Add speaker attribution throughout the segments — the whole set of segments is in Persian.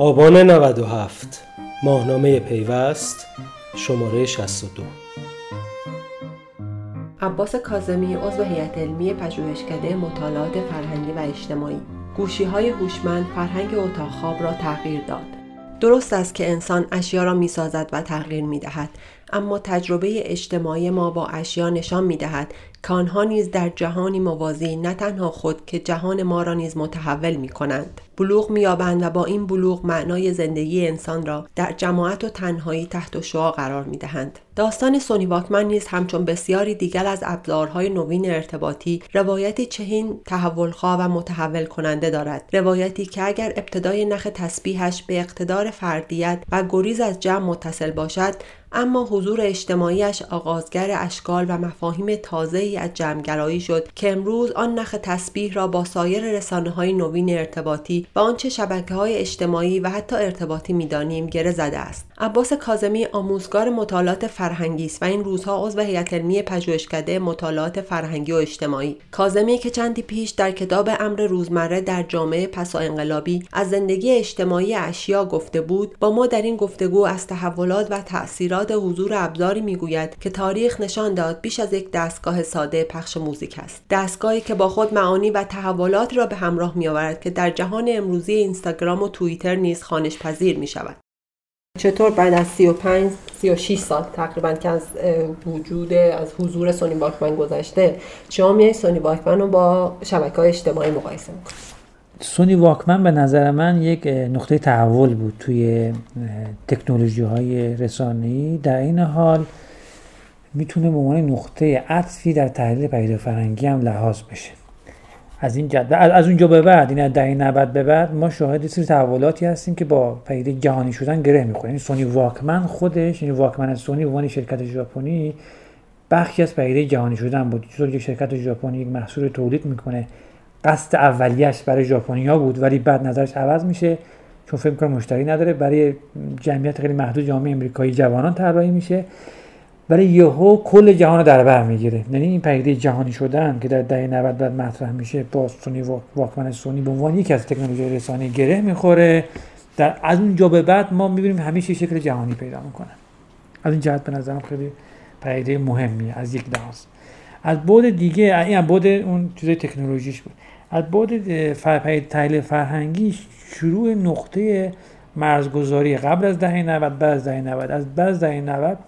Speaker 1: آبان 97 ماهنامه پیوست شماره 62
Speaker 2: عباس کازمی عضو هیئت علمی پژوهشکده مطالعات فرهنگی و اجتماعی. گوشی های هوشمند فرهنگ اتاق خواب را تغییر داد. درست است که انسان اشیا را می سازد و تغییر می دهد اما تجربه اجتماعی ما با اشیا نشان می دهد که نیز در جهانی موازی نه تنها خود که جهان ما را نیز متحول می کنند بلوغ مییابند و با این بلوغ معنای زندگی انسان را در جماعت و تنهایی تحت شعا قرار می دهند. داستان سونی واکمن نیز همچون بسیاری دیگر از ابزارهای نوین ارتباطی روایتی چهین تحولخواه و متحول کننده دارد روایتی که اگر ابتدای نخ تسبیحش به اقتدار فردیت و گریز از جمع متصل باشد اما حضور اجتماعیش آغازگر اشکال و مفاهیم تازه ای از جمعگرایی شد که امروز آن نخ تسبیح را با سایر رسانه های نوین ارتباطی و آنچه شبکه های اجتماعی و حتی ارتباطی می‌دانیم گره زده است. عباس کازمی آموزگار مطالعات فرهنگی است و این روزها عضو هیئت علمی پژوهشکده مطالعات فرهنگی و اجتماعی. کازمی که چندی پیش در کتاب امر روزمره در جامعه پسا انقلابی از زندگی اجتماعی اشیا گفته بود با ما در این گفتگو از تحولات و تاثیرات حضور ابزاری می‌گوید که تاریخ نشان داد بیش از یک دستگاه ساده پخش موزیک است. دستگاهی که با خود معانی و تحولات را به همراه میآورد که در جهان امروزی اینستاگرام و توییتر نیز خانش پذیر می شود. چطور بعد از 35 36 سال تقریبا که از وجود از حضور سونی واکمن گذشته شما میای سونی واکمن رو با شبکه های اجتماعی مقایسه می‌کنید
Speaker 3: سونی واکمن به نظر من یک نقطه تحول بود توی تکنولوژی های رسانه‌ای. در این حال می‌تونه به عنوان نقطه عطفی در تحلیل پدیده فرهنگی هم لحاظ بشه. از این جد از اونجا به بعد این دهه 90 به بعد ما شاهد سری تحولاتی هستیم که با پدیده جهانی شدن گره می‌خوره. یعنی سونی واکمن خودش یعنی واکمن سونی عنوان شرکت ژاپنی بخشی از پدیده جهانی شدن بود. چطور یک شرکت ژاپنی یک محصول تولید می‌کنه قصد اولیش برای ژاپنیا بود ولی بعد نظرش عوض میشه چون فکر می‌کنه مشتری نداره. برای جمعیت خیلی محدود جامعه امریکایی جوانان طراحی میشه. برای یهو کل جهان رو در بر می‌گیره. یعنی این پدیده جهانی شدن که در دهه 90 بعد مطرح میشه با سونی واکمن سونی به عنوان یکی از تکنولوژی رسانه گره می‌خوره. در از اونجا به بعد ما می‌بینیم همیشه شکل جهانی پیدا می‌کنن از این جهت به نظرم خیلی پدیده مهمیه. از یک لحاظ از بعد دیگه این بعد اون چیزای تکنولوژیش بود. از بعد تحلیل فرهنگی شروع نقطه مرزگذاری قبل از دهه 90 بعد از دهه 90 از بعد از دهه 90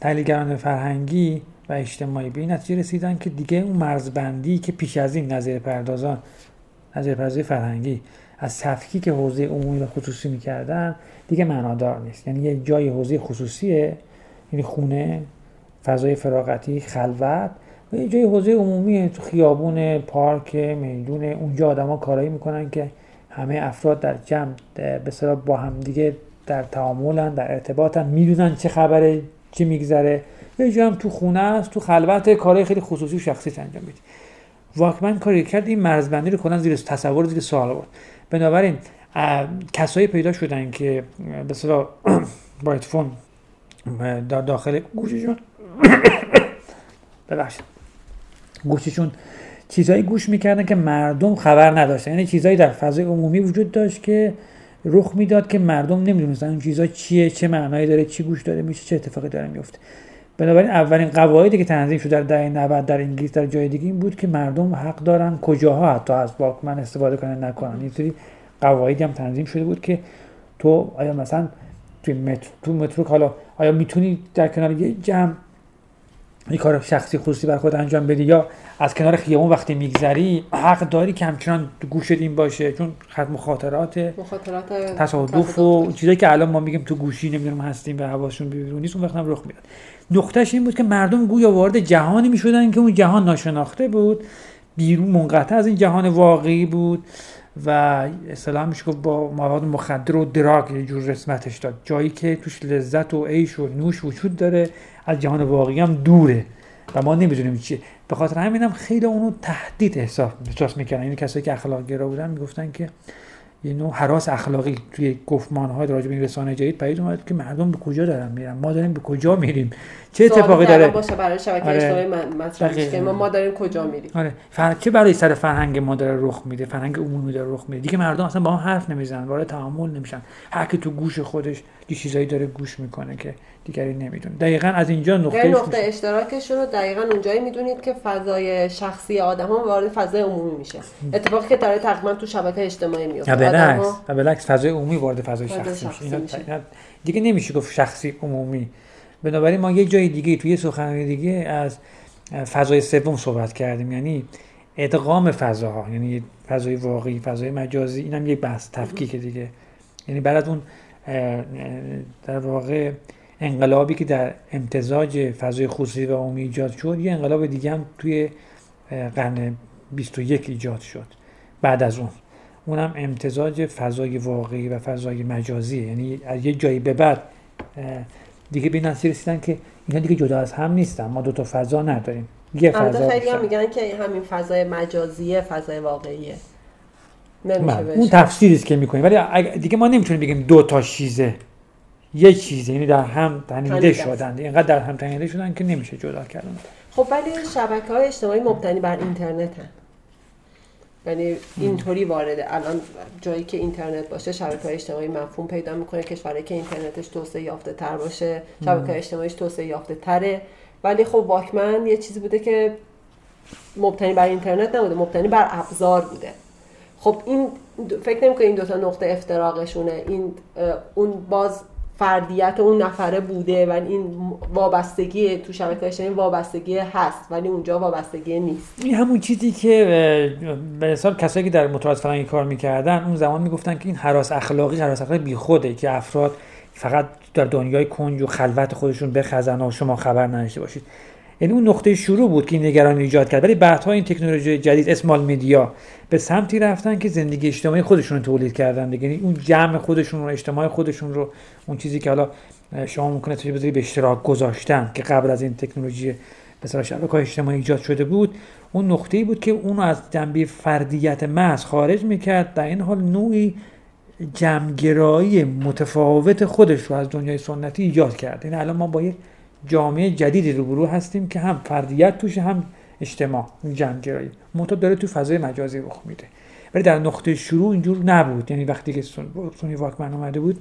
Speaker 3: تحلیلگران فرهنگی و اجتماعی به این نتیجه رسیدن که دیگه اون مرزبندی که پیش از این نظر پردازان نظر پردازی فرهنگی از که حوزه عمومی و خصوصی می‌کردن دیگه معنادار نیست. یعنی یه جای حوزه خصوصیه یعنی خونه فضای فراغتی خلوت. و یه جای حوزه عمومی تو خیابون پارک میدون اونجا آدما کارایی می‌کنن که همه افراد در جمع به با هم دیگه در تعاملن در ارتباطن. می‌دونن چه خبره چی میگذره؟ یه جا هم تو خونه است تو خلوت کارهای خیلی خصوصی و شخصی انجام میده. واکمن کاری کرد این مرزبندی رو کنن زیر تصور زیر سوال بود بنابراین کسایی پیدا شدن که به صلاح با اتفون داخل گوششون ببخشید. گوششون چیزهایی گوش می‌کردن که مردم خبر نداشتن. یعنی چیزهایی در فضای عمومی وجود داشت که رخ می‌داد که مردم نمی‌دونستن اون چیزا چیه چه معنایی داره چی گوش داره میشه چه اتفاقی داره میفته بنابراین اولین قواعدی که تنظیم شد در دهه 90 در انگلیس در جای دیگه این بود که مردم حق دارن کجاها حتی از واکمن استفاده کنن نکنن. این سری قواعدی هم تنظیم شده بود که تو آیا مثلا توی مترو تو مترو حالا آیا می‌تونی در کنار یه جمع یه کار شخصی خصوصی بر خود انجام بدی یا از کنار خیابون وقتی میگذری حق داری که همچنان گوشت این باشه چون خط مخاطرات
Speaker 2: مخاطرات
Speaker 3: تصادف و چیزایی که الان ما میگیم تو گوشی نمی‌دونم هستیم و حواسشون بیرون نیست اون وقت هم رخ می‌داد. نقطهش این بود که مردم گویا وارد جهانی می‌شدن که اون جهان ناشناخته بود. بیرون منقطع از این جهان واقعی بود و اصطلاح میشه گفت با مواد مخدر و دراگ یه جور رسمتش داد. جایی که توش لذت و عیش و نوش وجود داره از جهان واقعی هم دوره. و ما نمی‌دونیم چیه. به خاطر همین هم خیلی اونو تهدید احساس می‌کنن این کسایی که اخلاق گرا بودن می‌گفتن که یه نوع حراس اخلاقی توی گفتمان های راجع به این رسانه جدید پدید اومد که مردم به کجا دارن میرن؟ ما داریم به کجا میریم؟ چه اتفاقی داره؟
Speaker 2: باشه برای شبکه آره. اجتماعی مطرح که ما داریم کجا میریم؟
Speaker 3: آره. فر... چه برای سر فرهنگ ما داره رخ میده؟ فرهنگ عمومی داره رخ میده. دیگه مردم اصلا با هم حرف نمی‌زنن. وارد تعامل نمیشن. هر کی تو گوش خودش یه چیزایی داره گوش می‌کنه که دیگری نمی‌دونه دقیقا از اینجا نقطه
Speaker 2: نقطه اشتراکشون رو دقیقا اونجایی می‌دونید که فضای شخصی آدم ها وارد فضای عمومی میشه. اتفاقی که داره تقریبا تو شبکه اجتماعی میفته
Speaker 3: بالعکس بالعکس فضای عمومی وارد فضای شخصی, شخصی میشه. دیگه نمیشه گفت شخصی عمومی. بنابراین ما یک جای دیگه توی سخنرانی دیگه از فضای سوم صحبت کردیم. یعنی ادغام فضاها یعنی فضای واقعی فضای مجازی اینم یک بحث تفکیک دیگه. یعنی بعد از اون در واقع انقلابی که در امتزاج فضای خصوصی و عمومی ایجاد شد یه انقلاب دیگه هم توی قرن 21 ایجاد شد. بعد از اون اونم امتزاج فضای واقعی و فضای مجازی. یعنی از یه جایی به بعد دیگه به نتیجه رسیدن که اینا دیگه جدا از هم نیستن. ما دو تا فضا نداریم.
Speaker 2: یه فضا خیلی هم میگن که همین فضای مجازیه فضای واقعیه.
Speaker 3: اون تفسیری است که می‌کنیم. ولی دیگه ما نمی‌تونیم بگیم دو تا چیزه یک چیزه یعنی در هم تنیده شدن اینقدر در هم تنیده شدن که نمیشه جدا کردن
Speaker 2: خب ولی شبکه های اجتماعی مبتنی بر اینترنت هم. یعنی اینطوری وارده. الان جایی که اینترنت باشه شبکه های اجتماعی مفهوم پیدا می‌کنه. کشوری که اینترنتش توسعه یافته تر باشه شبکه اجتماعیش توسعه یافته تره ولی خب واکمن یه چیزی بوده که مبتنی بر اینترنت نبوده مبتنی بر ابزار بوده. خب این فکر نمی این دوتا نقطه افتراقشونه. این اون باز فردیت اون نفره بوده و این وابستگی تو شبکه اجتماعی وابستگی هست ولی اونجا وابستگی نیست.
Speaker 3: این همون چیزی که به حساب کسایی که در مطالعات فرهنگی کار می‌کردن اون زمان می‌گفتن که این حراس اخلاقی حراس اخلاقی بیخوده که افراد فقط در دنیای کنج و خلوت خودشون بخزن و شما خبر نداشته باشید. یعنی اون نقطه شروع بود که این نگرانی ایجاد کرد. ولی بعدها این تکنولوژی جدید اسمال میدیا به سمتی رفتن که زندگی اجتماعی خودشون رو تولید کردن دیگه. یعنی اون جمع خودشون رو اجتماع خودشون رو اون چیزی که حالا شما ممکنه توی بذاری به اشتراک گذاشتن که قبل از این تکنولوژی مثلا شبکه اجتماعی ایجاد شده بود اون نقطه ای بود که اون از جنبه فردیت محض خارج می‌کرد. در این حال نوعی جمعگرایی متفاوت خودش رو از دنیای سنتی ایجاد کرد. این یعنی الان ما با یک جامعه جدیدی روبرو هستیم که هم فردیت توش هم اجتماع جمعگرایی منتها داره تو فضای مجازی رخ میده. ولی در نقطه شروع اینجور نبود. یعنی وقتی که سونی واکمن اومده بود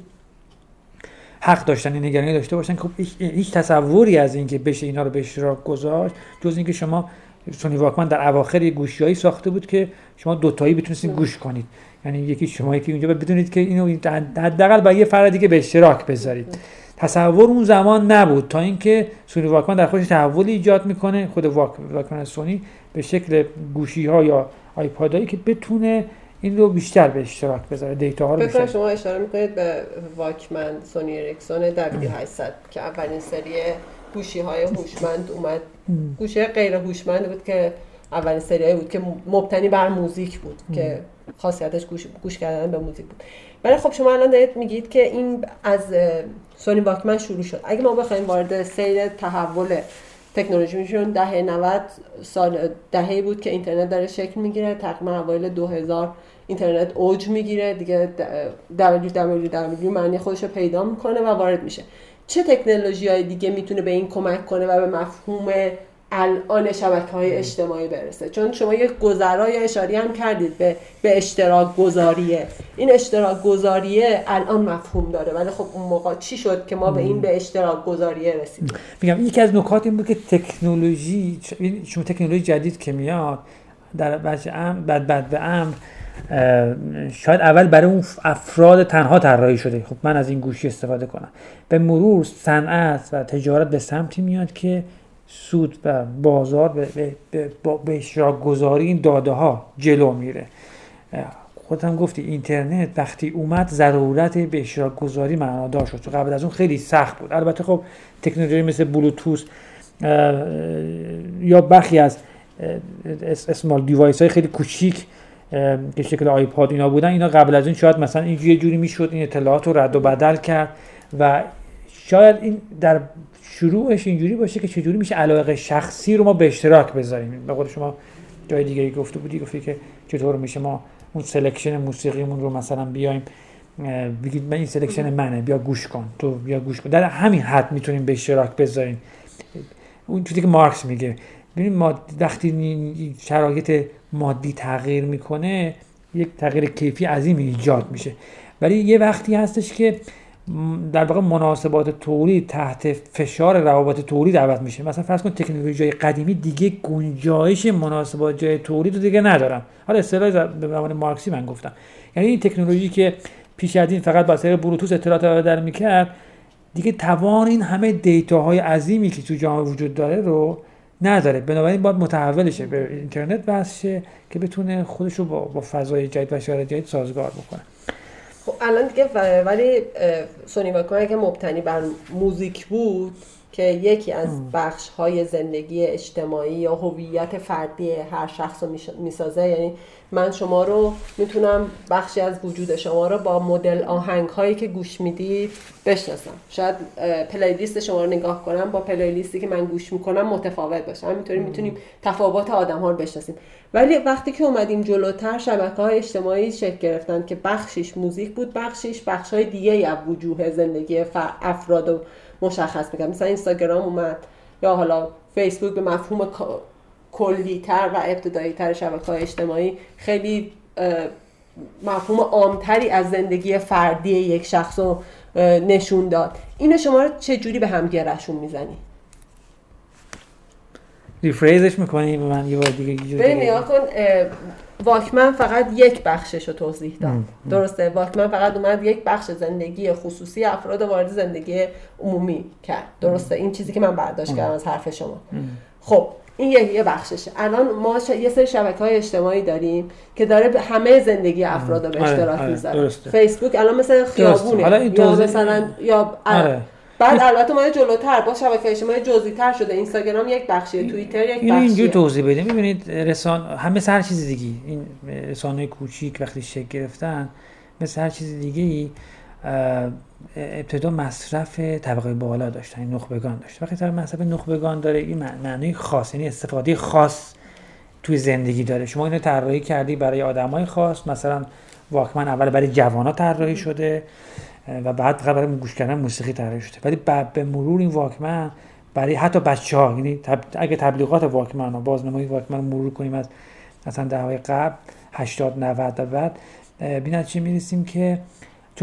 Speaker 3: حق داشتن این نگرانی داشته باشن. که خب هیچ تصوری از اینکه بشه اینا رو به اشتراک گذاشت جز اینکه شما سونی واکمن در اواخر گوشیایی ساخته بود که شما دوتایی بتونستید گوش کنید. یعنی یکی شما یکی اونجا بدونید که اینو حداقل با یه فرد دیگه به اشتراک بذارید. تصور اون زمان نبود. تا اینکه سونی واکمن در خودش تحولی ایجاد می‌کنه خود واکمن سونی به شکل گوشی ها یا آیپادایی که بتونه این رو بیشتر به اشتراک بذاره دیتا ها رو بیشتر.
Speaker 2: شما اشاره می‌کنید به واکمن سونی اریکسون W800 که اولین سری گوشی های هوشمند اومد. گوشی غیر هوشمند بود که اولین سری بود که مبتنی بر موزیک بود که خاصیتش گوش, گوش کردن به موزیک بود. ولی خب شما الان دارید میگید که این از سونی واکمن شروع شد. اگه ما بخوایم وارد سیر تحول تکنولوژی میشون دهه 90 سال دهه بود که اینترنت داره شکل می‌گیره تقریبا اوایل 2000 اینترنت اوج می‌گیره. دیگه www معنی خودش رو پیدا می‌کنه و وارد میشه. چه تکنولوژی های دیگه می‌تونه به این کمک کنه و به مفهوم الان شبکه های اجتماعی برسه. چون شما یک گذرای اشاری هم کردید به, به اشتراک گذاریه. این اشتراک گذاریه الان مفهوم داره. ولی خب اون موقع چی شد که ما به این به اشتراک گذاریه رسیدیم؟
Speaker 3: میگم یکی از نکات این بود که تکنولوژی شما تکنولوژی جدید که میاد در بعد بعد به امر شاید اول برای اون افراد تنها طراحی شده. خب من از این گوشی استفاده کنم. به مرور صنعت و تجارت به سمتی میاد که سود و بازار به, به, به اشتراک گذاری این داده ها جلو میره. خودت هم گفتی اینترنت وقتی اومد ضرورت به اشتراک گذاری معنادار شد. تو قبل از اون خیلی سخت بود. البته خب تکنولوژی مثل بلوتوث یا برخی از small device های خیلی کوچیک که شکل iPod اینا بودن اینا قبل از این شاید مثلا اینجوری جوری می‌شد این اطلاعات رو رد و بدل کرد و شاید این در شروعش اینجوری باشه که چجوری میشه علاقه شخصی رو ما به اشتراک بذاریم. به قول شما جای دیگه گفته بودی گفتی که چطور میشه ما اون selection موسیقیمون رو مثلا بیایم بگید من این selection منه بیا گوش کن تو بیا گوش کن. در همین حد می‌تونیم به اشتراک بذاریم. اون چیزی که مارکس میگه ببینید ما وقتی شرایط مادی تغییر می‌کنه یک تغییر کیفی عظیم ایجاد میشه. ولی یه وقتی هستش که در واقع مناسبات تولید تحت فشار روابط تولید دعوت میشه. مثلا فرض کن تکنولوژی قدیمی دیگه گنجایش مناسبات جای تولید رو دیگه ندارن. حالا اصطلاح به زمان مارکسی من گفتم. یعنی این تکنولوژی که پیش از این فقط با طریق بلوتوث اطلاعات بدل می‌کرد دیگه توان این همه دیتاهای عظیمی که تو جامعه وجود داره رو نداره. بنابراین باید متحول شه به اینترنت وصل که بتونه خودش رو با, با فضای جدید و شرایط جدید سازگار بکنه.
Speaker 2: خب الان دیگه ولی سونی واکمن که مبتنی بر موزیک بود که یکی از بخش های زندگی اجتماعی یا هویت فردی هر شخص رو می‌سازه یعنی من شما رو می‌تونم بخشی از وجود شما رو با مدل آهنگ هایی که گوش می‌دید بشناسم. شاید پلیلیست شما رو نگاه کنم با پلیلیستی که من گوش می‌کنم متفاوت باشه. همینطوری می‌تونیم تفاوت آدم ها رو بشناسیم. ولی وقتی که اومدیم جلوتر شبکه های اجتماعی شکل گرفتن که بخشیش موزیک بود بخشیش بخش های دیگه از وجوه زندگی افراد رو مشخص می‌کنم مثلا اینستاگرام اومد یا حالا فیسبوک به مفهوم کلیتر و ابتدایی تر شبکه های اجتماعی خیلی مفهوم عامتری از زندگی فردی یک شخص رو نشون داد. اینو شما رو چه جوری به هم گرشون می‌زنی؟
Speaker 3: ریفریزش می‌کنی به من یه بار دیگه
Speaker 2: نیا کن واکمن فقط یک بخشش رو توضیح داد. درسته؟ واکمن فقط اومد یک بخش زندگی خصوصی افراد وارد زندگی عمومی کرد. درسته؟ این چیزی که من برداشت کردم از حرف شما. خب این یه یه بخششه. الان ما یه سری شبکه های اجتماعی داریم که داره همه زندگی افراد رو به آره، اشتراک آره، می‌ذاره. فیسبوک الان مثل خیابونه. حالا این یا مثلا یا آره. بعد البته ما جلوتر با شبکه اجتماعی جزئی تر شده. اینستاگرام یک بخشیه توییتر یک بخشیه.
Speaker 3: اینجوری توضیح بدیم می‌بینید رسان همه هر چیز دیگه. این رسانه کوچیک وقتی شکل گرفتن مثل هر چیز دیگه ای ابتدا مصرف طبقه بالا داشتن این نخبگان داشت. وقتی طبقه مصرف نخبگان داره این معنی خاص یعنی استفاده خاص توی زندگی داره. شما اینو طراحی کردی برای آدمای خاص مثلا واکمن اول برای جوانا طراحی شده و بعد برای گوش کردن موسیقی طراحی شده. ولی به مرور این واکمن برای حتی بچه ها یعنی اگه تبلیغات واکمن و بازنمایی واکمن مرور کنیم از مثلا دههای قبل 80 90 بعد ببینید چی می‌رسیم که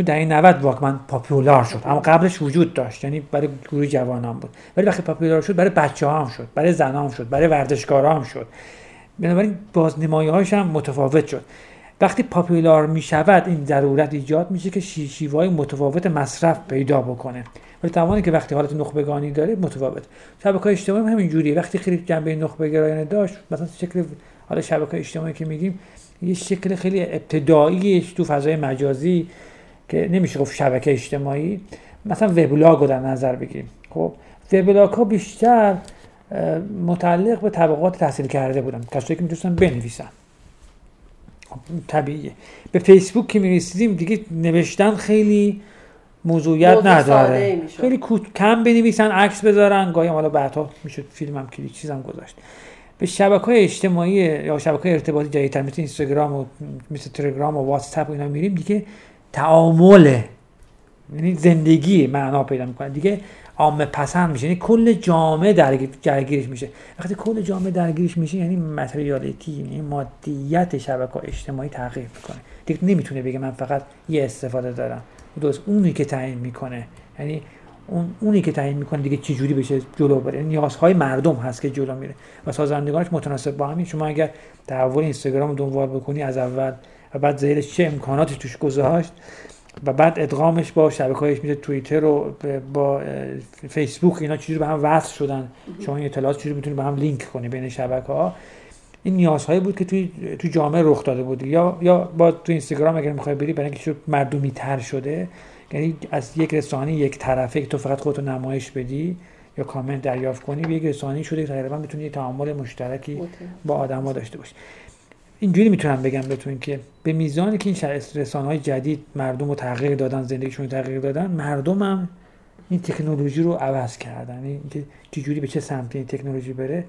Speaker 3: در این 90 واکمن پاپولار شد اما قبلش وجود داشت یعنی برای گروه جوانان بود. ولی وقتی پاپولار شد برای بچه هم شد برای زنان شد برای ورزشکارا هم شد. بنابراین بازنمایی هاش هم متفاوت شد. وقتی پاپولار می شود این ضرورت ایجاد میشه که شیوای متفاوت مصرف پیدا بکنه. ولی تمامی که وقتی حالت نخبگانی داره متفاوت. شبکه اجتماعی هم همین جوریه. وقتی خیلی جنبه نخبه گرایانه داشت مثلا شکل حالا شبکه اجتماعی که میگیم یه شکل خیلی ابتدایی تو فضای مجازی که نمیشه گفت شبکه اجتماعی مثلا وبلاگ رو در نظر بگیریم. خب وبلاگ ها بیشتر متعلق به طبقات تحصیل کرده بودن کسایی که می‌تونستن بنویسن. خب طبیعیه. به فیسبوک که می‌رسیدیم دیگه نوشتن خیلی موضوعیت نداره. خیلی کم بنویسن عکس بذارن گاهی حالا بعدها می‌شد فیلم هم کلیک چیزم گذاشت. به شبکه های اجتماعی یا شبکه های ارتباطی جدیدتر مثل اینستاگرام و مثل تلگرام و واتساپ و اینا میریم دیگه تعامله یعنی زندگی معنا پیدا می‌کنه. دیگه عامه پسند میشه. یعنی کل جامعه درگیرش میشه. وقتی کل جامعه درگیرش میشه یعنی متریالیتی یعنی مادیت شبکه اجتماعی تغییر می‌کنه. دیگه نمی‌تونه بگه من فقط یه استفاده دارم. درست اونی که تعیین می‌کنه. یعنی اون اونی که تعیین می‌کنه دیگه چه جوری بشه جلو بره؟ یعنی نیازهای مردم هست که جلو میره. و سازندگانش متناسب با همین. شما اگر تحول اینستاگرام رو دنبال بکنی از اول و بعد زیرش چه امکاناتی توش گذاشت و بعد ادغامش با شبکه هایش میشه توییتر و با فیسبوک اینا چجوری به هم وصل شدن. شما این اطلاعات چجوری می‌تونید به هم لینک کنی بین شبکه ها این نیازهایی بود که توی تو جامعه رخ داده بود. یا یا با تو اینستاگرام اگر می‌خوای بری برای اینکه مردمی تر شده یعنی از یک رسانه یک طرفه که تو فقط خودتو نمایش بدی یا کامنت دریافت کنی یک رسانه شده که تقریبا بتونی تعامل مشترکی با آدما داشته باشی. اینجوری می‌تونم بگم بهتون که به میزانی که این رسانه های جدید مردم رو تغییر دادن زندگیشون رو تغییر دادن مردم هم این تکنولوژی رو عوض کردن. اینکه چجوری به چه سمتی این تکنولوژی بره.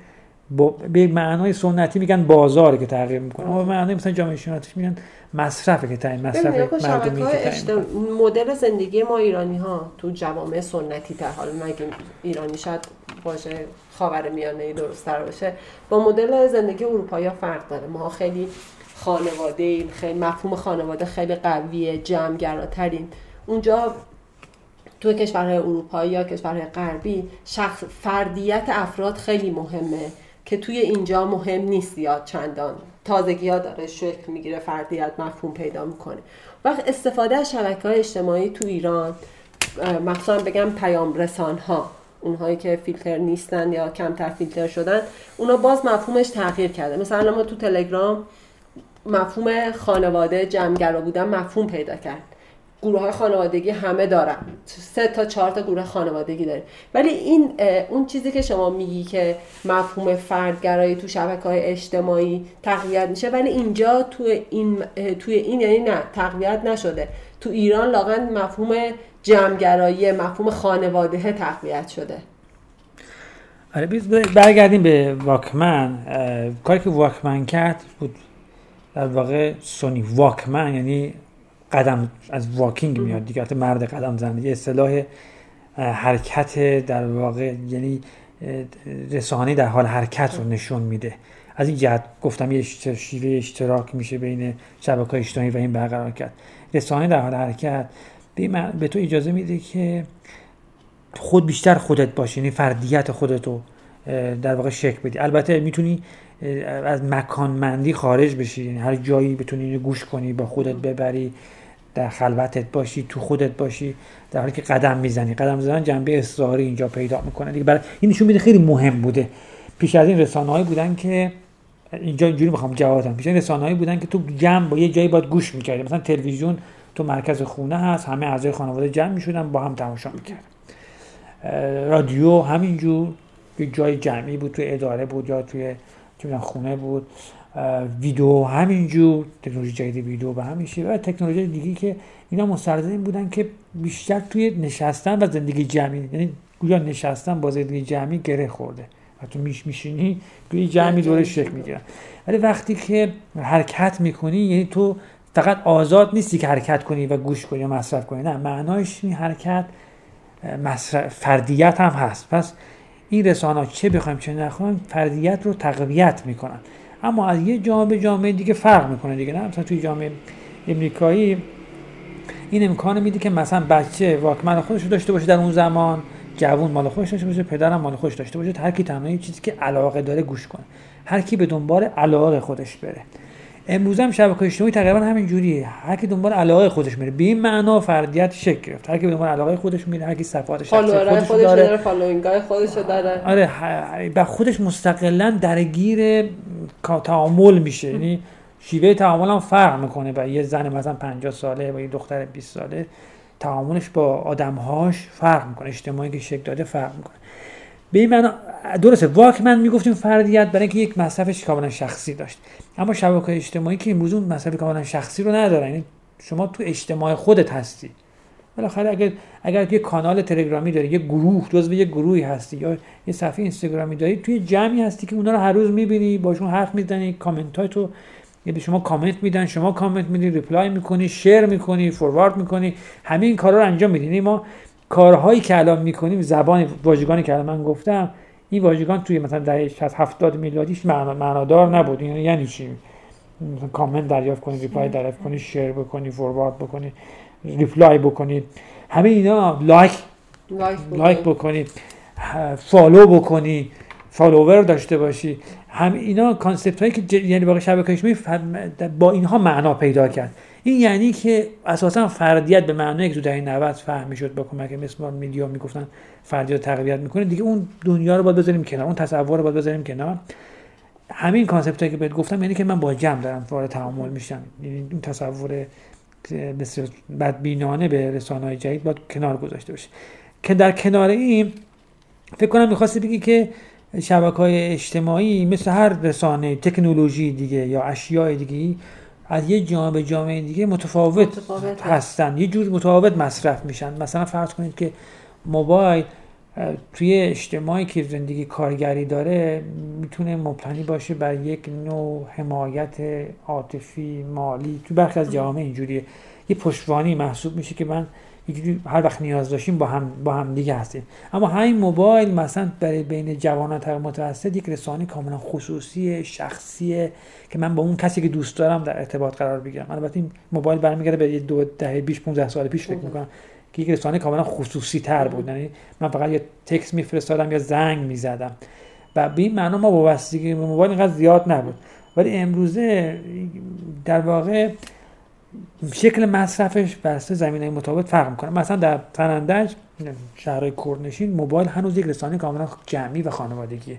Speaker 3: با به معنای سنتی میگن بازاره که تغییر می‌کنه. اما به معنای مثلا جامعه شناختی میگن مصرفه که تعیین مصرف مردمی
Speaker 2: که مدل زندگی ما ایرانی ها تو جوامع سنتی تر حالا نگیم ایرانی شاید باشه خاور میانه درست باشه با مدل زندگی اروپایی ها فرق داره. ما خیلی خانواده ایم خیلی مفهوم خانواده خیلی قویه جمعگراترین اونجا تو کشورهای اروپایی یا کشورهای غربی شخص فردیت افراد خیلی مهمه. که توی اینجا مهم نیست یا چندان. تازگی ها داره شکل می‌گیره فردیت مفهوم پیدا می‌کنه. وقت استفاده از شبکه های اجتماعی تو ایران مخصوصا بگم پیام رسان ها اونهایی که فیلتر نیستن یا کمتر فیلتر شدن اونا باز مفهومش تغییر کرده. مثلا ما تو تلگرام مفهوم خانواده جمعگرا بودن مفهوم پیدا کرد. گروه های خانوادگی همه دارن. سه تا چهار تا گروه خانوادگی داره ولی این اون چیزی که شما میگی که مفهوم فردگرایی تو شبکه های اجتماعی تقویت میشه ولی اینجا تو این توی این یعنی نه تقویت نشده. تو ایران لاغن مفهوم جمعگرایی مفهوم خانواده تقویت شده.
Speaker 3: آره برگردیم به واکمن. کاری که واکمن کرد بود در واقع سونی واکمن یعنی قدم از واکینگ میاد دیگه. مرد قدم زن یه اصطلاح حرکت در واقع یعنی رسانه در حال حرکت رو نشون میده. از این جهت گفتم یه شیوه اشتراک میشه بین شبکه اجتماعی و این برقرار کرد. رسانه در حال حرکت به تو اجازه میده که خود بیشتر خودت باشی یعنی فردیت خودتو در واقع شکل بدی. البته می‌تونی از مکانمندی خارج بشی. یعنی هر جایی بتونی گوش کنی با خودت ببری. در خلوتت باشی تو خودت باشی در حالی که قدم می‌زنی. قدم زدن جنبه اصراری اینجا پیدا می‌کنه دیگه. برای این نشون میده خیلی مهم بوده. پیش از این رسانه‌ای بودن که اینجا اینجوری می‌خوام جوابم پیش این رسانه‌ای بودن که تو جمع با یه جایی باید گوش می‌کردی. مثلا تلویزیون تو مرکز خونه هست همه اعضای خانواده جمع می‌شدن با هم تماشا می‌کردن. رادیو همینجور یه جای جمعی بود تو اداره بود یا توی خونه بود. ویدیو همینجور تکنولوژی جدید ویدیو به همین و تکنولوژی دیگه که اینا مستلزم بودن که بیشتر توی نشستن و زندگی جمعی یعنی گویا نشستن با زندگی جمعی گره خورده. و تو میش میشینی توی جمعی دوره شکل می‌گیرن ولی وقتی که حرکت می‌کنی یعنی تو فقط آزاد نیستی که حرکت کنی و گوش کنی و مصرف کنی نه معنایش این حرکت مصرف فردیت هم هست. پس این رسانه چه بخوایم چه نخوایم فردیت رو تقویت می‌کنن. اما از یه جامعه به جامعه دیگه فرق می‌کنه دیگه نه؟ مثلا توی جامعه امریکایی این امکان میده که مثلا بچه واکمن خودش رو داشته باشه در اون زمان جوون مال خودش داشته باشه پدرم مال خودش داشته باشه هر کی تنها چیزی که علاقه داره گوش کنه. هر کی به دنبال علاقه خودش بره. امروز هم شبکه اجتماعی تقریبا همین جوریه. هر کی دنبال علاقه خودش میره. به این معنا فردیت شکل گرفت. هر کی به دنبال علاقه خودش میره هر کی صفات شخصی
Speaker 2: خودش, خودش داره, داره following خودش داره.
Speaker 3: آره و خودش مستقلا درگیر تعامل میشه. یعنی شیوه تعامل هم فرق می‌کنه. و یه زن مثلا 50 ساله و یه دختر 20 ساله تعاملش با آدمهاش فرق می‌کنه. اجتماعی که شکل داده فرق می‌کنه. به این معنا درسته واکمن می‌گفتیم فردیت برای اینکه یک مصرفش کاملا شخصی داشت. اما شبکه اجتماعی که امروز اون مصرف کاملا شخصی رو ندارن یعنی شما تو اجتماع خودت هستی. بالاخره اگر اگر یه کانال تلگرامی داری یه گروه جزو یه گروهی هستی یا یه صفحه اینستاگرامی داری توی جمعی هستی که اونا رو هر روز می‌بینی باشون حرف می‌زنی کامنت های تو یعنی شما کامنت میدن شما کامنت میدی reply می‌کنی share می‌کنی forward می‌کنی همه این کارا رو انجام میدین یعنی ما کارهایی که الان می‌کنیم زبان واژگانی که الان من گفتم این واژگان توی مثلا دهه 60 70 میلادیش معنادار نبود. یعنی یعنی چی؟ کامنت دریافت کنی reply دریافت کنی share بکنی forward بکنی reply بکنید همه اینا لایک لایک بکنید follow بکنی follower داشته باشی. هم اینا concept هایی که یعنی واقع شبکه اجتماعی با اینها معنا پیدا کرد. این یعنی که اساسا فردیت به معنی که تو دهه 90 فهم شد با کمک mass media می‌گفتن فردیت تقویت می‌کنه. دیگه اون دنیا رو باید بذاریم کنار اون تصور رو باید بذاریم کنار. همین concept که بهت گفتم یعنی که من با جمع دارم وارد تعامل میشم. یعنی اون تصور بسیار بدبینانه به رسانه های جدید باید کنار گذاشته باشه. که در کنار این فکر کنم می‌خواستی بگی که شبکه های اجتماعی مثل هر رسانه تکنولوژی دیگه یا اشیاء دیگه از یه جامعه به جامعه دیگه متفاوت, متفاوت. هستن. یه جور متفاوت مصرف میشن. مثلا فرض کنید که موبایل توی اجتماعی که زندگی کارگری داره می‌تونه مبتنی باشه بر یک نوع حمایت عاطفی مالی. تو برخی از جوامع اینجوریه. یه پشتوانی محسوب میشه که من هر وقت نیاز داشتیم با هم با هم دیگه هستیم. اما همین موبایل مثلا برای بین جوانان تا متوسط یک رسانه کاملا خصوصی شخصیه که من با اون کسی که دوست دارم در ارتباط قرار بگیرم. البته این موبایل برمیگرده به دو دهه بیش 15 سال پیش فکر می‌کنم که یک رسانه کاملا خصوصی تر بود. یعنی من فقط یه تکس میفرستادم یا زنگ می‌زدم. و به این معنا ما وابستگی به موبایل اینقدر زیاد نبود. ولی امروزه در واقع شکل مصرفش بر زمینه متفاوت فرق می‌کنه. مثلا در فنندج شهرهای کورنشین موبایل هنوز یک رسانه کاملا جمعی و خانوادگیه.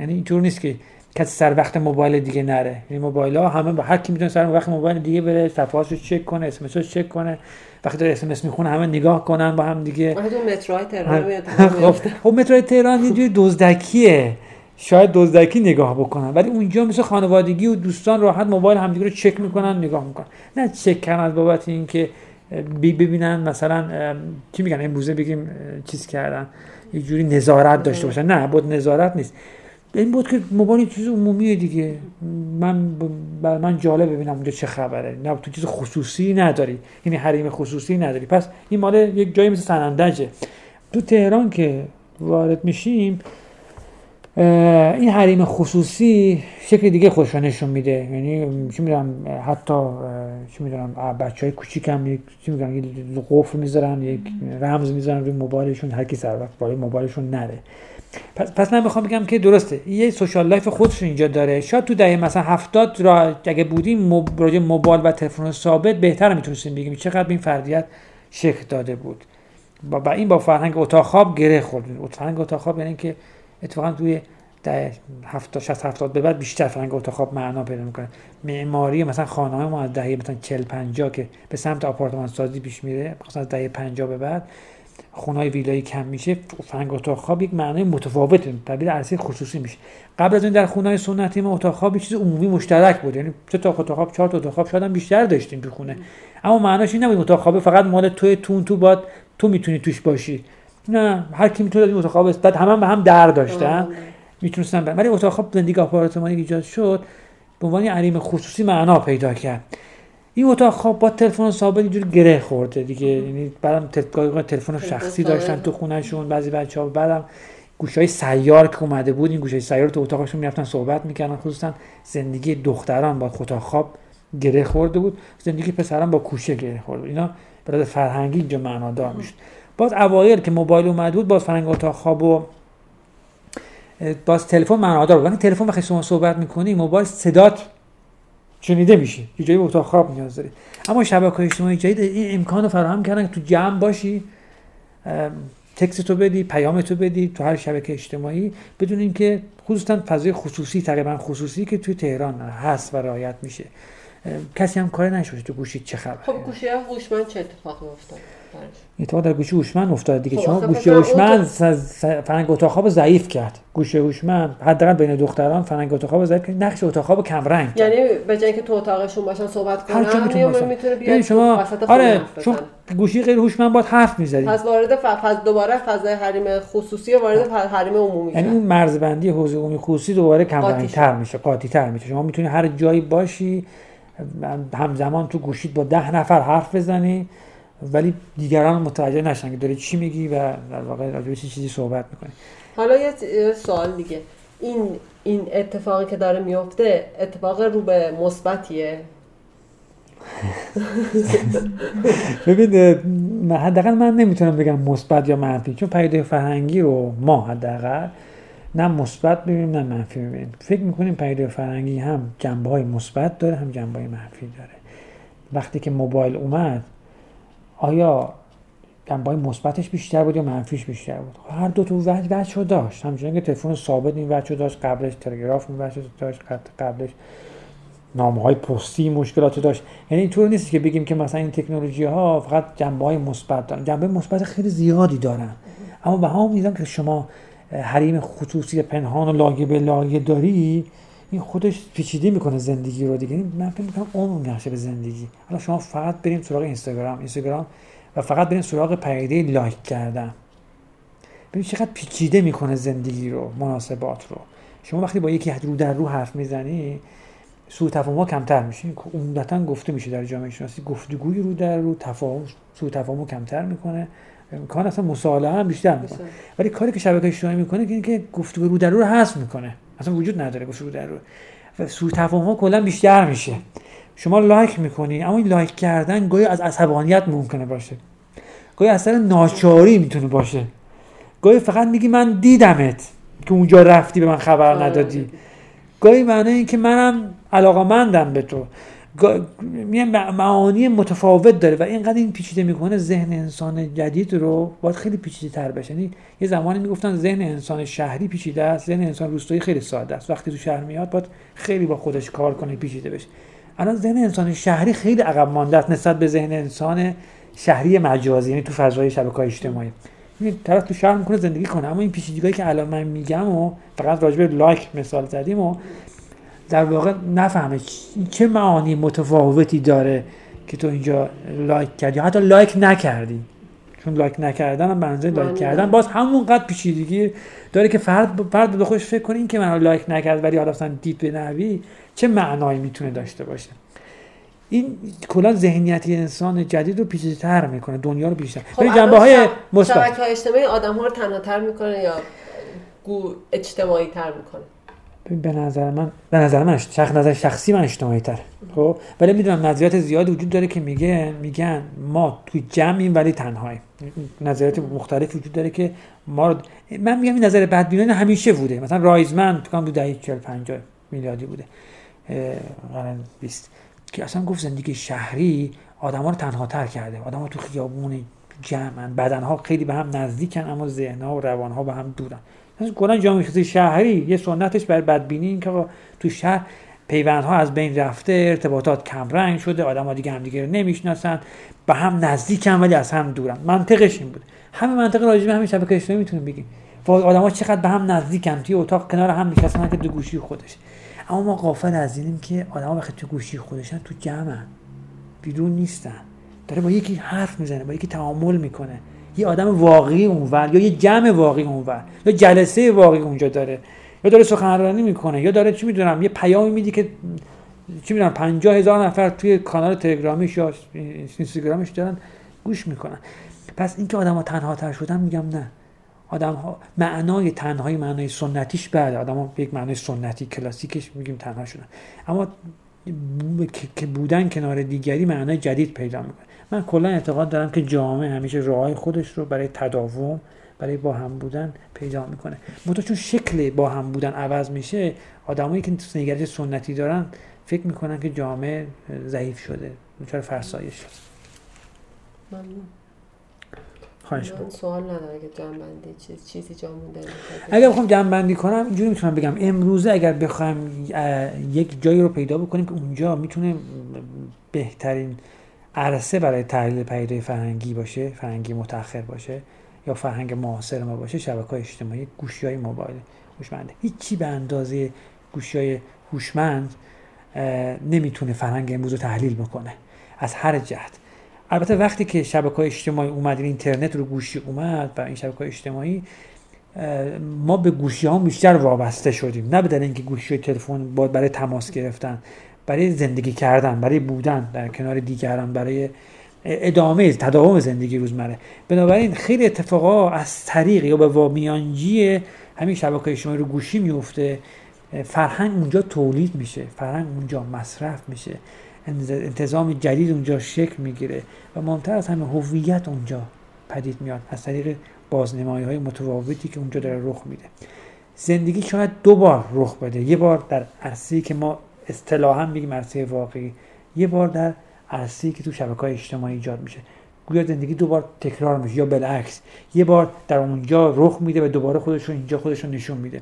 Speaker 3: یعنی اینطور نیست که کسی سر وقت موبایل دیگه نره. یعنی موبایل ها همه با هر کی می‌تونه سر وقت موبایل دیگه بره صفحاتشو چک کنه اسمس رو چک کنه. وقتی داره اسمس می‌خونه همه نگاه کنن با هم دیگه.
Speaker 2: متروهای تهران
Speaker 3: خب, خب متروهای تهران یه دزدکیه. شاید دزدکی نگاه بکنن ولی اونجا مثل خانوادگی و دوستان راحت موبایل همدیگه رو چک می‌کنن نگاه می‌کنن. نه چک کردن از بابت اینکه ببینن مثلا چی میگن امروزه بگیم چیز کردن. یه جوری نظارت داشته باشن. نه بود نظارت نیست. این بود که موبایل چیز عمومیه دیگه. من بر من جالب ببینم اونجا چه خبره. نه تو چیز خصوصی نداری. یعنی حریم خصوصی نداری. پس این مال یک جایی مثل سنندجه. تو تهران که وارد میشیم این حریم خصوصی شکل دیگه خودش نشون میده. یعنی چی می‌دونم حتی چی می‌دونم بچه های کوچیک هم چی میگم یک قفل می‌ذارن یک رمز می‌ذارن روی موبایلشون هر کی سر وقت بالای موبایلشون نره. پس, پس من می‌خوام بگم که درسته یه social life خودش اینجا داره. شاید تو دهه مثلا هفتاد را اگه بودیم موبایل و تلفن ثابت بهتر می‌تونستیم بگیم. چقدر این فردیت شکل داده بود. با این با فرهنگ اتاق خواب گره خورد. اتاق خواب یعنی که اتفاقا توی ده 70 60 70 به بعد بیشتر فرهنگ اتاق خواب معنا پیدا می‌کنه. معماری مثلا خانه ما از دهه مثلا 40 50 که به سمت آپارتمان سازی پیش میره مثلا از دهه 50 به بعد خونه ویلایی کم میشه فرهنگ اتاق یک معنای متفاوت تبدیل عرصه خصوصی میشه. قبل از این در خونه های سنتی ما اتاق خواب چیز عمومی مشترک بود یعنی سه تا اتاق خواب چهار تا اتاق خواب شاید بیشتر داشتیم تو خونه. اما معناش این نبود اتاق خواب فقط مال توی تون تو باد تو می‌تونی توش باشی. نه هر کی می‌تونه اتاق خواب بعد همه به هم در داشتن. می‌تونستن برن. ولی اتاق خواب زندگی آپارتمانی ایجاد شد. به عنوان عریم خصوصی معنا پیدا کرد. این اتاق خواب با تلفن ثابت اینجوری گره خورده دیگه. یعنی بعدم تلفن شخصی داشتن تو خونهشون بعضی بچه‌ها بعدم گوشای سیار که اومده بود این گوشای سیار تو اتاقشون می‌رفتن صحبت می‌کردن. خصوصا زندگی دختران با اتاق خواب گره خورده بود. زندگی پسران با کوشه گره خورده بود. اینا برای فرهنگی اینجا معنادار می‌شد. باز اوایل که موبایل اومده بود باز فرهنگ اتاق خواب و باز تلفن معنادار ولی تلفن وقتی شما صحبت می‌کنی موبایل صدات شنیده میشه یه جایی اتاق خواب نیاز داری اما شبکه اجتماعی جدید این امکان رو فراهم کردن که تو جمع باشی تکست تو بدی پیام تو بدی تو هر شبکه اجتماعی بدون اینکه خصوصا فضای خصوصی تقریبا خصوصی که توی تهران هست و رعایت میشه. کسی هم کاری نشوشه تو گوشی چه خبر
Speaker 2: خب گوشی هوشمند چه اتفاقی افتاد؟
Speaker 3: اتفاق در گوشی هوشمند افتاد دیگه. چون خب، گوشی هوشمند فرنگ اتاق خواب ضعیف کرد. گوشی هوشمند حداقل بین دختران فرنگ اتاق خواب ضعیف کرد. نقش اتاق خواب کم رنگ
Speaker 2: یعنی به جای اینکه تو اتاقشون باشن صحبت کنن هر می‌تونه بیاد
Speaker 3: شما آره چون گوشی غیر هوشمند باید حرف می‌زدی.
Speaker 2: پس وارد فاز دوباره فضای حریم خصوصی و وارد حریم عمومی
Speaker 3: یعنی اون مرزبندی حوزه عمومی خصوصی دوباره کم رنگ تر میشه قاطی تر میشه. شما می‌تونی هر جایی باشی همزمان تو گوشید با ده نفر حرف بزنی. ولی دیگران متوجه نشن که داری چی میگی و در واقع راجع چه چیزی صحبت می‌کنی.
Speaker 2: حالا یه سوال دیگه. این این اتفاقی که داره میفته اتفاق رو به مثبتیه؟
Speaker 3: ببین حداقل من نمی‌تونم بگم مثبت یا منفی چون پیدای فرهنگی رو ما حداقل نه مثبت ببینیم نه منفی ببینیم. فکر می‌کنیم پیدای فرهنگی هم جنبه های مثبت داره هم جنبه های منفی داره. وقتی که موبایل اومد آیا جنبه مثبتش بیشتر بود یا منفیش بیشتر بود؟ هر دو تو وجه وجه داشت. همچنین که تلفن ثابت این وجه داشت قبلش تلگراف این وجه داشت قبلش نامه های پستی مشکلات داشت. یعنی اینطور نیست که بگیم که مثلا این تکنولوژی ها فقط جنبه های مثبت دارن. جنبه مثبت خیلی زیادی دارن. اما به هم می‌دونم که شما حریم خصوصی پنهان و لاگه به لاگه داری این خودش پیچیده می‌کنه زندگی رو دیگه. من فکر می‌کنم عمر نشه به زندگی. حالا شما فقط بریم سراغ اینستاگرام اینستاگرام و فقط بریم سراغ پیده لایک کردن. ببین چقدر پیچیده می‌کنه زندگی رو مناسبات رو. شما وقتی با یکی رو در رو حرف می‌زنی سوء تفاهم کمتر میشه. عمدتا گفته میشه در جامعه شناسی. گفتگوی رو در رو تفاهم سوء تفاهم کمتر می‌کنه. امکان اصلا مصالحه هم بیشتر می‌کنه. ولی کاری که شبکه اجتماعی می‌کنه که اینکه گفتگو رو در رو حذف می‌کنه. اصلا وجود نداره گفتگو در رو. و سوء تفاهم ها کلا بیشتر میشه. شما لایک می‌کنی اما این لایک کردن گاهی از عصبانیت ممکنه باشه. گاهی اثر ناچاری می‌تونه باشه. گاهی فقط میگی من دیدمت که اونجا رفتی به من خبر آره. ندادی. گاهی معنی این که منم علاقمندم به تو. معانی متفاوت داره و اینقدر این پیچیده می‌کنه ذهن انسان جدید رو باید خیلی پیچیده تر بشه. یعنی یه زمانی می‌گفتن ذهن انسان شهری پیچیده است ذهن انسان روستایی خیلی ساده است. وقتی تو شهر میاد باید خیلی با خودش کار کنه پیچیده بشه. الان ذهن انسان شهری خیلی عقب مانده است نسبت به ذهن انسان شهری مجازی یعنی تو فضای شبکه اجتماعی. این طرف تو شهر می‌کنه زندگی کنه. اما این پیچیدگیایی که الان من میگم و فقط راجبه لایک مثال زدیم و در واقع نفهمه چه معانی متفاوتی داره که تو اینجا لایک کردی حتی لایک نکردی. چون لایک نکردن هم بنزه لایک کردن باز همونقدر پیچیدگی داره که فرد فرد به خودش فکر کنه این که من لایک نکرد ولی حالا مثلا دیپ نوی چه معنایی می‌تونه داشته باشه. این کلا ذهنیتی انسان جدید رو پیچیده‌تر می‌کنه دنیا رو بیشتر.
Speaker 2: خب جنبه های مثبت. شبکه اجتماعی آدم ها رو تنها تر می‌کنه یا گو اجتماعی تر می‌کنه؟
Speaker 3: به نظر من به نظر من شخص نظر شخصی من اجتماعی تر خب؟ ولی می‌دونم نظریات زیاد وجود داره که میگن میگن ما توی جمعیم ولی تنهاییم. نظریات مختلف وجود داره که ما من میگم این نظر بدبینانه همیشه بوده. مثلا رایزمن تو دهه 40 50 میلادی بوده. قرن 20 که اصلا گفت زندگی شهری آدما رو تنها تر کرده. آدما تو خیابون جمعن. بدنها خیلی به هم نزدیکن اما ذهنها و روانها به هم دورن. کلا جامعه شهری یه سنتش بر بدبینی این که تو شهر پیوندها از بین رفته ارتباطات کم رنگ شده آدم دیگه هم دیگه رو نمی‌شناسن به هم نزدیکن ولی از هم دورن. منطقش این بود. همه منطق راجع به همین شبکه اجتماعی می‌تونیم بگیم. آدما چقدر به هم نزدیکن؟ توی اتاق کنار هم نشستن که دو گوشی خودش. اما ما قافل از اینیم که آدما وقتی تو گوشی خودشن تو جمعن. بیرون نیستن. داره با یکی حرف می‌زنه با یکی تعامل می‌کنه. یه آدم واقعی اونور یا یه جمع واقعی اونور یا جلسه واقعی اونجا داره یا داره سخنرانی می‌کنه یا داره چی می‌دونم یه پیامی میدی که چی می‌دونم 50 هزار نفر توی کانال تلگرامیش یا اینستاگرامش دارن گوش می‌کنن. پس اینکه آدم ها تنها تر شدن میگم نه. آدم ها معنای تنهایی معنای سنتیش بله. آدم ها یک معنای سنتی کلاسیکش میگیم تنها شدن. اما که بودن کنار دیگری معنای جدید پیدا می‌کنه. من کلا اعتقاد دارم که جامعه همیشه راه خودش رو برای تداوم برای با هم بودن پیدا می‌کنه. منتها چون شکل با هم بودن عوض میشه آدمایی که نگرش سنتی دارن فکر می‌کنن که جامعه ضعیف شده دچار فرسایش شده.
Speaker 2: ممنون. خواهش من سوال ندارم اگه جنبندی چیز چیزی جا مونده
Speaker 3: اگر بخوام جنبندی کنم اینجوری می‌تونم بگم. امروزه اگر بخوام یک جایی رو پیدا بکنیم که اونجا می‌تونه بهترین عرصه برای تحلیل پدیده فرهنگی باشه فرهنگی متأخر باشه یا فرهنگ معاصر ما باشه شبکه اجتماعی گوشی های موبایل هوشمنده هیچی به اندازه گوشی های هوشمند نمی‌تونه فرهنگ امروز رو تحلیل بکنه. از هر جهت. البته وقتی که شبکه اجتماعی اومد اینترنت رو گوشی اومد و این شبکه اجتماعی ما به گوشی ها بیشتر وابسته شدیم. نه بدن اینکه گوشی تلفن برای تماس گرفتن برای زندگی کردن برای بودن در کنار دیگران برای ادامه تداوم زندگی روزمره. بنابراین خیلی اتفاقا از طریق یا به وامیانجی همین شبکه اجتماعی رو گوشی میفته فرهنگ اونجا تولید میشه فرهنگ اونجا مصرف میشه. انتظام جدید اونجا شکل می‌گیره و مهمتر از همه هویت اونجا پدید میاد. از طریق بازنمایی های متفاوتی که اونجا داره رخ میده. زندگی شاید دو بار رخ بده. یه بار در عرصه‌ای که ما اصطلاحا میگیم عرصه واقعی. یه بار در عرصه‌ای که تو شبکه های اجتماعی ایجاد میشه. گویا زندگی دو بار تکرار میشه یا بالعکس. یه بار در اونجا رخ میده و دوباره خودش رو اینجا خودش رو نشون میده.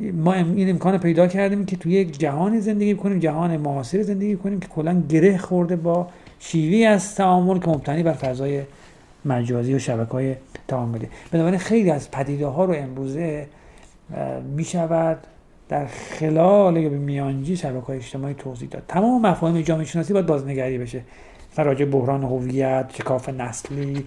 Speaker 3: ما این امکان پیدا کردیم که توی یک جهانی زندگی کنیم جهان معاصر زندگی کنیم که کلا گره خورده با شیوی از تعامل که مبتنی بر فضای مجازی و شبکه های تعاملی. بنابراین خیلی از پدیده ها رو امروزه می شود در خلال یا به میانجی شبکه های اجتماعی توضیح داد. تمام مفاهیم جامعه شناسی باید بازنگری بشه. فراج بحران هویت شکاف نسلی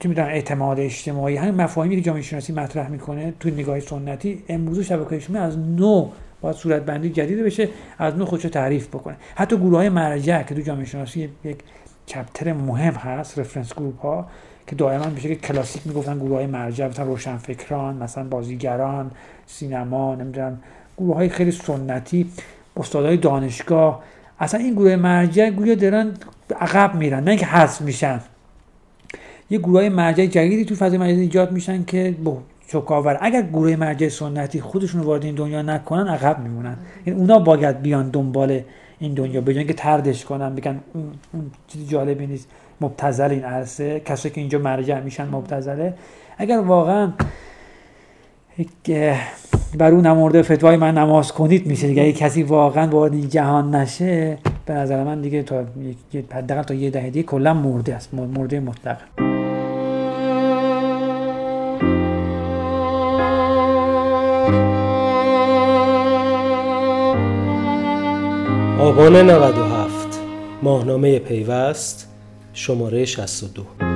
Speaker 3: چه می‌دونم اعتماد اجتماعی همین مفاهیمی که جامعه شناسی مطرح می‌کنه تو نگاه سنتی امروز شبکه اجتماعی از نو باید صورت بندی جدید بشه از نو خودشو تعریف بکنه. حتی گروه های مرجع که تو جامعه شناسی یک چپتر مهم هست رفرنس گروپ ها که دائما به شکل کلاسیک می‌گفتن گروه های مرجع مثلا روشنفکران مثلا بازیگران سینما نمی‌دونم گروه های خیلی سنتی استادای دانشگاه. اصلا این گروه مرجع گویا دارن عقب میرن نه اینکه حذف میشن. یه گروه مرجع جدیدی تو فضای مجازی ایجاد میشن که چکاور اگر گروه مرجع سنتی خودشون وارد این دنیا نکنن عقب میمونن. این اونا باید بیان دنبال این دنیا بجن که تردش کنن بگن اون چیزی جالبی نیست مبتزل این عرصه. کسی که اینجا مرجع میشن مبتزله اگر واقعا بر اون نمورده فتوای من نماز کنید میشه دیگه. کسی واقعا وارد این جهان نشه به نظر من دیگه تا حداقل تا یه دهه دیگه کلا مرده است مرده مطلق
Speaker 1: آبان 97 ماهنامه پیوست شماره 62